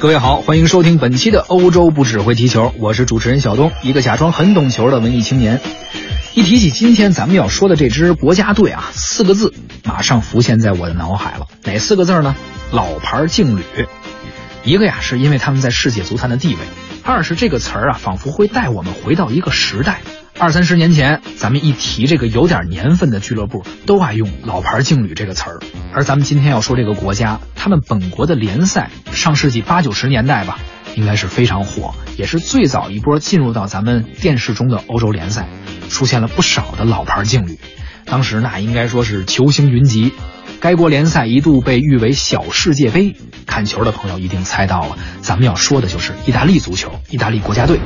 各位好，欢迎收听本期的欧洲不只会踢球，我是主持人小东，一个假装很懂球的文艺青年。一提起今天咱们要说的这支国家队啊，四个字马上浮现在我的脑海了，哪四个字呢？老牌劲旅。一个呀，是因为他们在世界足坛的地位；二是这个词儿啊，仿佛会带我们回到一个时代。二三十年前，咱们一提这个有点年份的俱乐部，都爱用“老牌劲旅”这个词儿。而咱们今天要说这个国家，他们本国的联赛，上世纪八九十年代吧，应该是非常火，也是最早一波进入到咱们电视中的欧洲联赛，出现了不少的老牌劲旅。当时那应该说是球星云集，该国联赛一度被誉为“小世界杯”。看球的朋友一定猜到了，咱们要说的就是意大利足球，意大利国家队。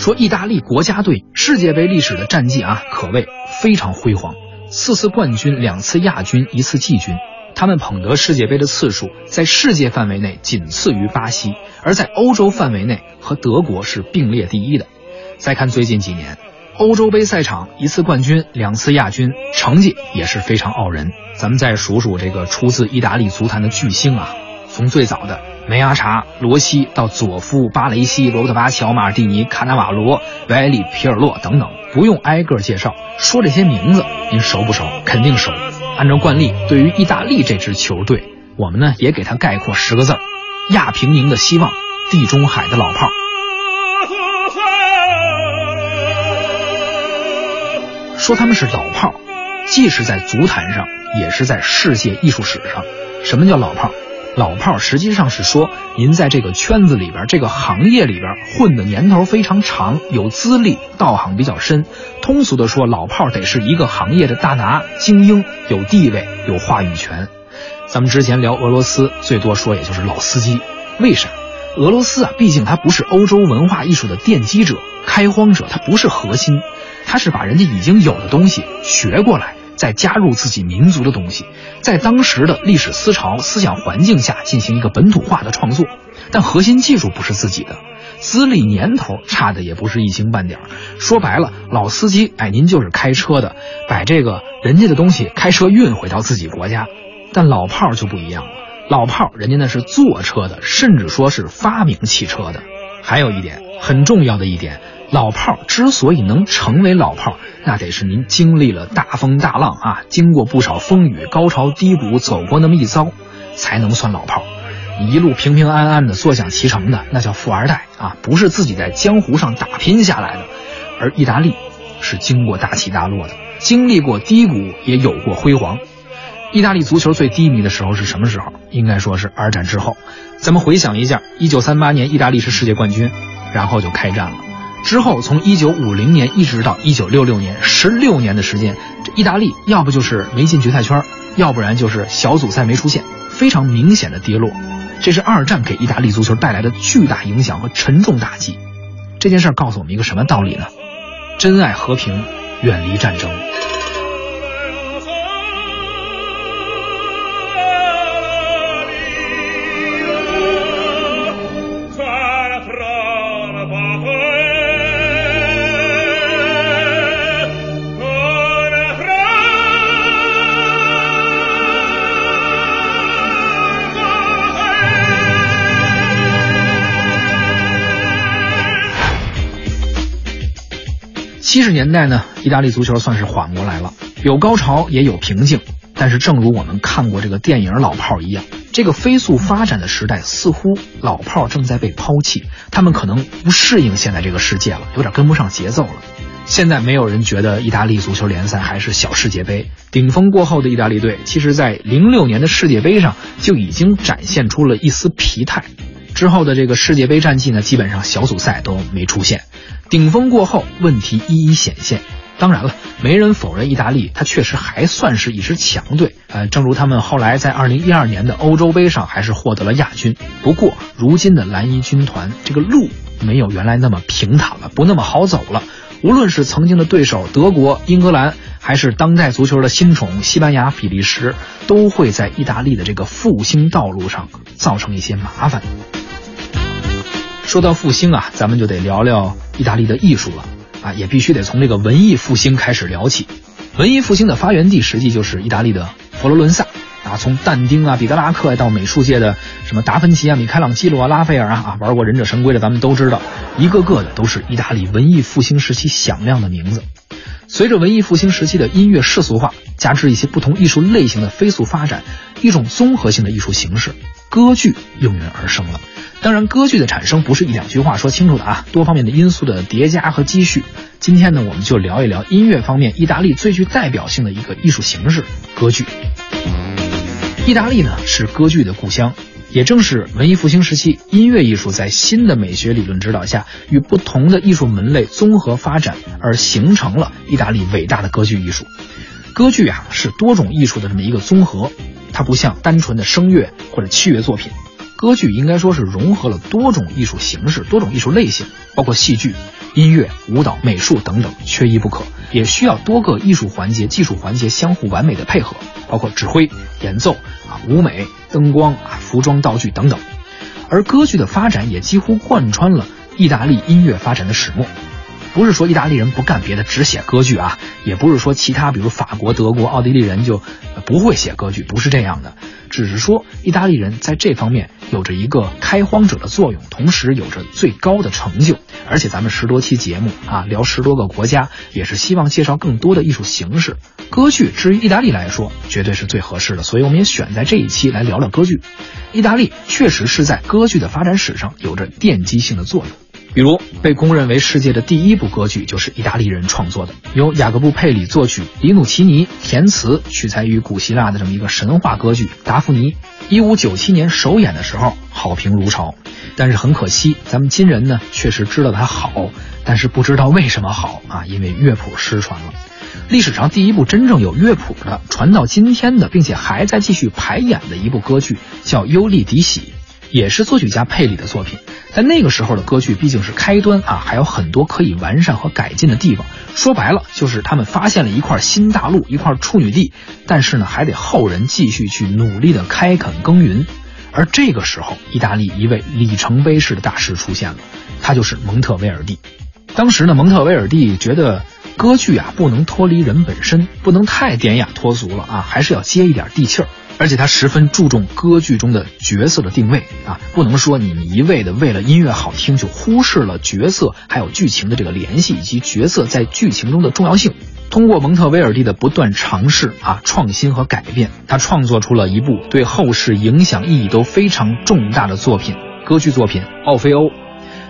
说意大利国家队世界杯历史的战绩啊，可谓非常辉煌，四次冠军，两次亚军，一次季军。他们捧得世界杯的次数，在世界范围内仅次于巴西，而在欧洲范围内和德国是并列第一的。再看最近几年，欧洲杯赛场一次冠军，两次亚军，成绩也是非常傲人。咱们再数数这个出自意大利足坛的巨星啊，从最早的。梅阿查、罗西到佐夫、巴雷西、罗伯特巴乔、马尔蒂尼、卡纳瓦罗、维埃里、皮尔洛等等，不用挨个介绍，说这些名字您熟不熟？肯定熟。按照惯例，对于意大利这支球队，我们呢也给它概括十个字儿：亚平宁的希望，地中海的老炮。说他们是老炮，既是在足坛上，也是在世界艺术史上。什么叫老炮？老炮实际上是说，您在这个圈子里边，这个行业里边混的年头非常长，有资历，道行比较深。通俗的说，老炮得是一个行业的大拿、精英，有地位，有话语权。咱们之前聊俄罗斯，最多说也就是老司机。为啥？俄罗斯啊，毕竟它不是欧洲文化艺术的奠基者、开荒者，它不是核心，它是把人家已经有的东西学过来。再加入自己民族的东西，在当时的历史思潮、思想环境下进行一个本土化的创作，但核心技术不是自己的，资历年头差的也不是一星半点。说白了，老司机，哎，您就是开车的，把这个人家的东西开车运回到自己国家。但老炮就不一样了，老炮人家那是坐车的，甚至说是发明汽车的。还有一点很重要的一点。老炮儿之所以能成为老炮儿，那得是您经历了大风大浪啊，经过不少风雨、高潮低谷，走过那么一遭，才能算老炮儿。一路平平安安的坐享其成的，那叫富二代啊，不是自己在江湖上打拼下来的。而意大利是经过大起大落的，经历过低谷，也有过辉煌。意大利足球最低迷的时候是什么时候？应该说是二战之后。咱们回想一下，一九三八年意大利是世界冠军，然后就开战了。之后，从一九五零年一直到一九六六年，十六年的时间，这意大利要不就是没进决赛圈，要不然就是小组赛没出现，非常明显的跌落。这是二战给意大利足球带来的巨大影响和沉重打击。这件事告诉我们一个什么道理呢？珍爱和平，远离战争。七十年代呢，意大利足球算是缓过来了，有高潮也有平静。但是，正如我们看过这个电影《老炮儿》一样，这个飞速发展的时代，似乎老炮儿正在被抛弃。他们可能不适应现在这个世界了，有点跟不上节奏了。现在没有人觉得意大利足球联赛还是小世界杯。顶峰过后的意大利队，其实在零六年的世界杯上就已经展现出了一丝疲态。之后的这个世界杯战绩呢，基本上小组赛都没出现。顶峰过后，问题一一显现。当然了，没人否认意大利，他确实还算是一支强队。呃，正如他们后来在二零一二年的欧洲杯上还是获得了亚军。不过，如今的蓝衣军团这个路没有原来那么平坦了，不那么好走了。无论是曾经的对手德国、英格兰，还是当代足球的新宠西班牙、比利时，都会在意大利的这个复兴道路上造成一些麻烦。说到复兴啊，咱们就得聊聊意大利的艺术了啊，也必须得从这个文艺复兴开始聊起。文艺复兴的发源地实际就是意大利的佛罗伦萨啊，从但丁啊、彼得拉克到美术界的什么达芬奇啊、米开朗基罗啊、拉斐尔啊啊，玩过忍者神龟的咱们都知道，一个个的都是意大利文艺复兴时期响亮的名字。随着文艺复兴时期的音乐世俗化，加之一些不同艺术类型的飞速发展，一种综合性的艺术形式——歌剧应运而生了。当然，歌剧的产生不是一两句话说清楚的啊，多方面的因素的叠加和积蓄。今天呢，我们就聊一聊音乐方面意大利最具代表性的一个艺术形式——歌剧。意大利呢是歌剧的故乡，也正是文艺复兴时期音乐艺术在新的美学理论指导下，与不同的艺术门类综合发展而形成了意大利伟大的歌剧艺术。歌剧啊是多种艺术的这么一个综合，它不像单纯的声乐或者器乐作品。歌剧应该说是融合了多种艺术形式、多种艺术类型，包括戏剧、音乐、舞蹈、美术等等，缺一不可。也需要多个艺术环节、技术环节相互完美的配合，包括指挥、演奏啊、舞美、灯光啊、服装道具等等。而歌剧的发展也几乎贯穿了意大利音乐发展的始末。不是说意大利人不干别的，只写歌剧啊，也不是说其他比如法国、德国、奥地利人就不会写歌剧，不是这样的。只是说，意大利人在这方面有着一个开荒者的作用，同时有着最高的成就。而且咱们十多期节目啊，聊十多个国家，也是希望介绍更多的艺术形式。歌剧，至于意大利来说，绝对是最合适的。所以我们也选在这一期来聊聊歌剧。意大利确实是在歌剧的发展史上有着奠基性的作用。比如，被公认为世界的第一部歌剧就是意大利人创作的，由雅各布·佩里作曲，里努奇尼填词，取材于古希腊的这么一个神话歌剧《达芙妮》。一五九七年首演的时候，好评如潮。但是很可惜，咱们今人呢确实知道它好，但是不知道为什么好啊，因为乐谱失传了。历史上第一部真正有乐谱的、传到今天的，并且还在继续排演的一部歌剧，叫《尤利迪喜》。也是作曲家佩里的作品，但那个时候的歌剧毕竟是开端啊，还有很多可以完善和改进的地方。说白了，就是他们发现了一块新大陆，一块处女地，但是呢，还得后人继续去努力的开垦耕耘。而这个时候，意大利一位里程碑式的大师出现了，他就是蒙特威尔第。当时呢，蒙特威尔第觉得歌剧啊不能脱离人本身，不能太典雅脱俗了啊，还是要接一点地气儿。而且他十分注重歌剧中的角色的定位啊，不能说你们一味的为了音乐好听就忽视了角色还有剧情的这个联系以及角色在剧情中的重要性。通过蒙特威尔第的不断尝试啊、创新和改变，他创作出了一部对后世影响意义都非常重大的作品——歌剧作品《奥菲欧》。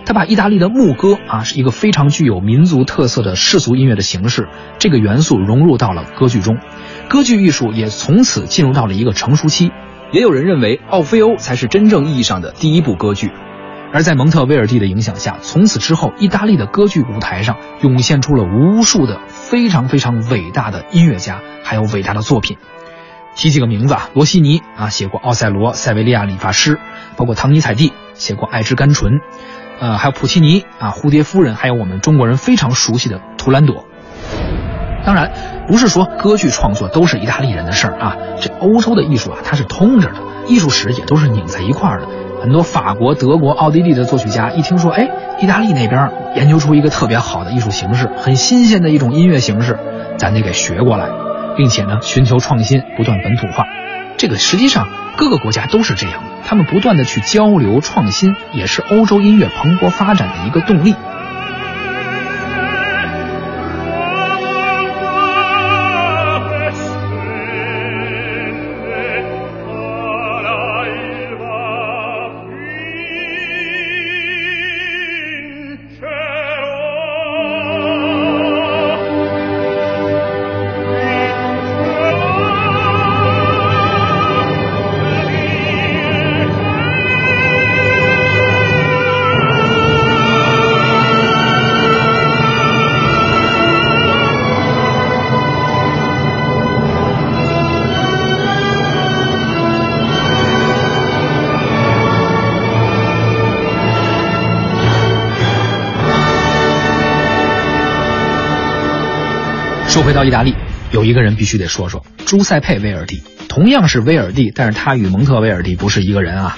他把意大利的牧歌啊，是一个非常具有民族特色的世俗音乐的形式，这个元素融入到了歌剧中。歌剧艺术也从此进入到了一个成熟期，也有人认为《奥菲欧》才是真正意义上的第一部歌剧。而在蒙特威尔第的影响下，从此之后，意大利的歌剧舞台上涌现出了无数的非常非常伟大的音乐家，还有伟大的作品。提几个名字啊，罗西尼啊，写过《奥赛罗》《塞维利亚理发师》，包括唐尼采蒂写过《爱之甘醇》，呃，还有普契尼啊，《蝴蝶夫人》，还有我们中国人非常熟悉的《图兰朵》。当然，不是说歌剧创作都是意大利人的事儿啊。这欧洲的艺术啊，它是通着的，艺术史也都是拧在一块儿的。很多法国、德国、奥地利的作曲家一听说，哎，意大利那边研究出一个特别好的艺术形式，很新鲜的一种音乐形式，咱得给学过来，并且呢，寻求创新，不断本土化。这个实际上各个国家都是这样的，他们不断的去交流创新，也是欧洲音乐蓬勃发展的一个动力。说回到意大利，有一个人必须得说说，朱塞佩·威尔蒂，同样是威尔蒂，但是他与蒙特威尔蒂不是一个人啊。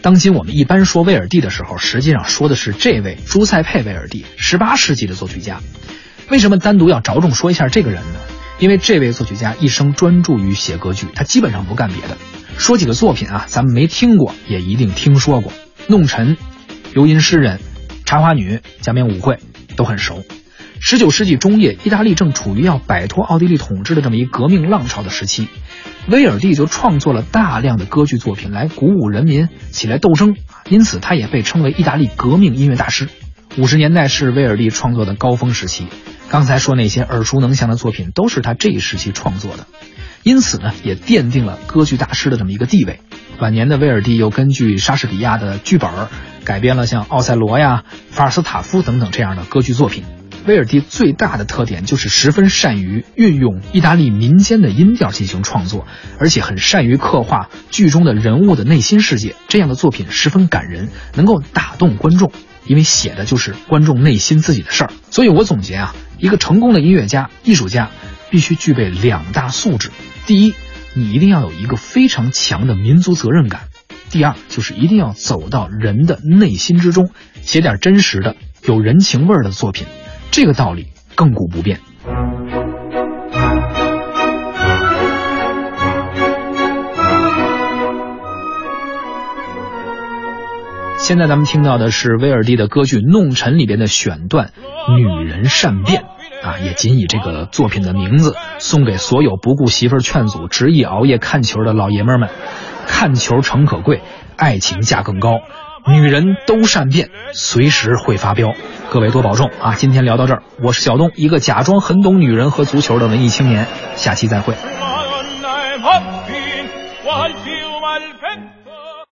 当今我们一般说威尔蒂的时候，实际上说的是这位朱塞佩·威尔蒂，十八世纪的作曲家。为什么单独要着重说一下这个人呢？因为这位作曲家一生专注于写歌剧，他基本上不干别的。说几个作品啊，咱们没听过也一定听说过，《弄臣》、《游吟诗人》、《茶花女》、《假面舞会》都很熟。十九世纪中叶，意大利正处于要摆脱奥地利统治的这么一革命浪潮的时期，威尔第就创作了大量的歌剧作品来鼓舞人民起来斗争，因此他也被称为意大利革命音乐大师。五十年代是威尔第创作的高峰时期。刚才说那些耳熟能详的作品，都是他这一时期创作的，因此呢，也奠定了歌剧大师的这么一个地位。晚年的威尔第又根据莎士比亚的剧本改编了像《奥赛罗》呀、《法尔斯塔夫》等等这样的歌剧作品。威尔第最大的特点就是十分善于运用意大利民间的音调进行创作，而且很善于刻画剧中的人物的内心世界。这样的作品十分感人，能够打动观众，因为写的就是观众内心自己的事儿。所以我总结啊。一个成功的音乐家、艺术家，必须具备两大素质：第一，你一定要有一个非常强的民族责任感；第二，就是一定要走到人的内心之中，写点真实的、有人情味儿的作品。这个道理亘古不变。现在咱们听到的是威尔第的歌剧《弄臣》里边的选段《女人善变》，啊，也仅以这个作品的名字送给所有不顾媳妇儿劝阻、执意熬夜看球的老爷们们。看球诚可贵，爱情价更高。女人都善变，随时会发飙。各位多保重啊！今天聊到这儿，我是小东，一个假装很懂女人和足球的文艺青年。下期再会。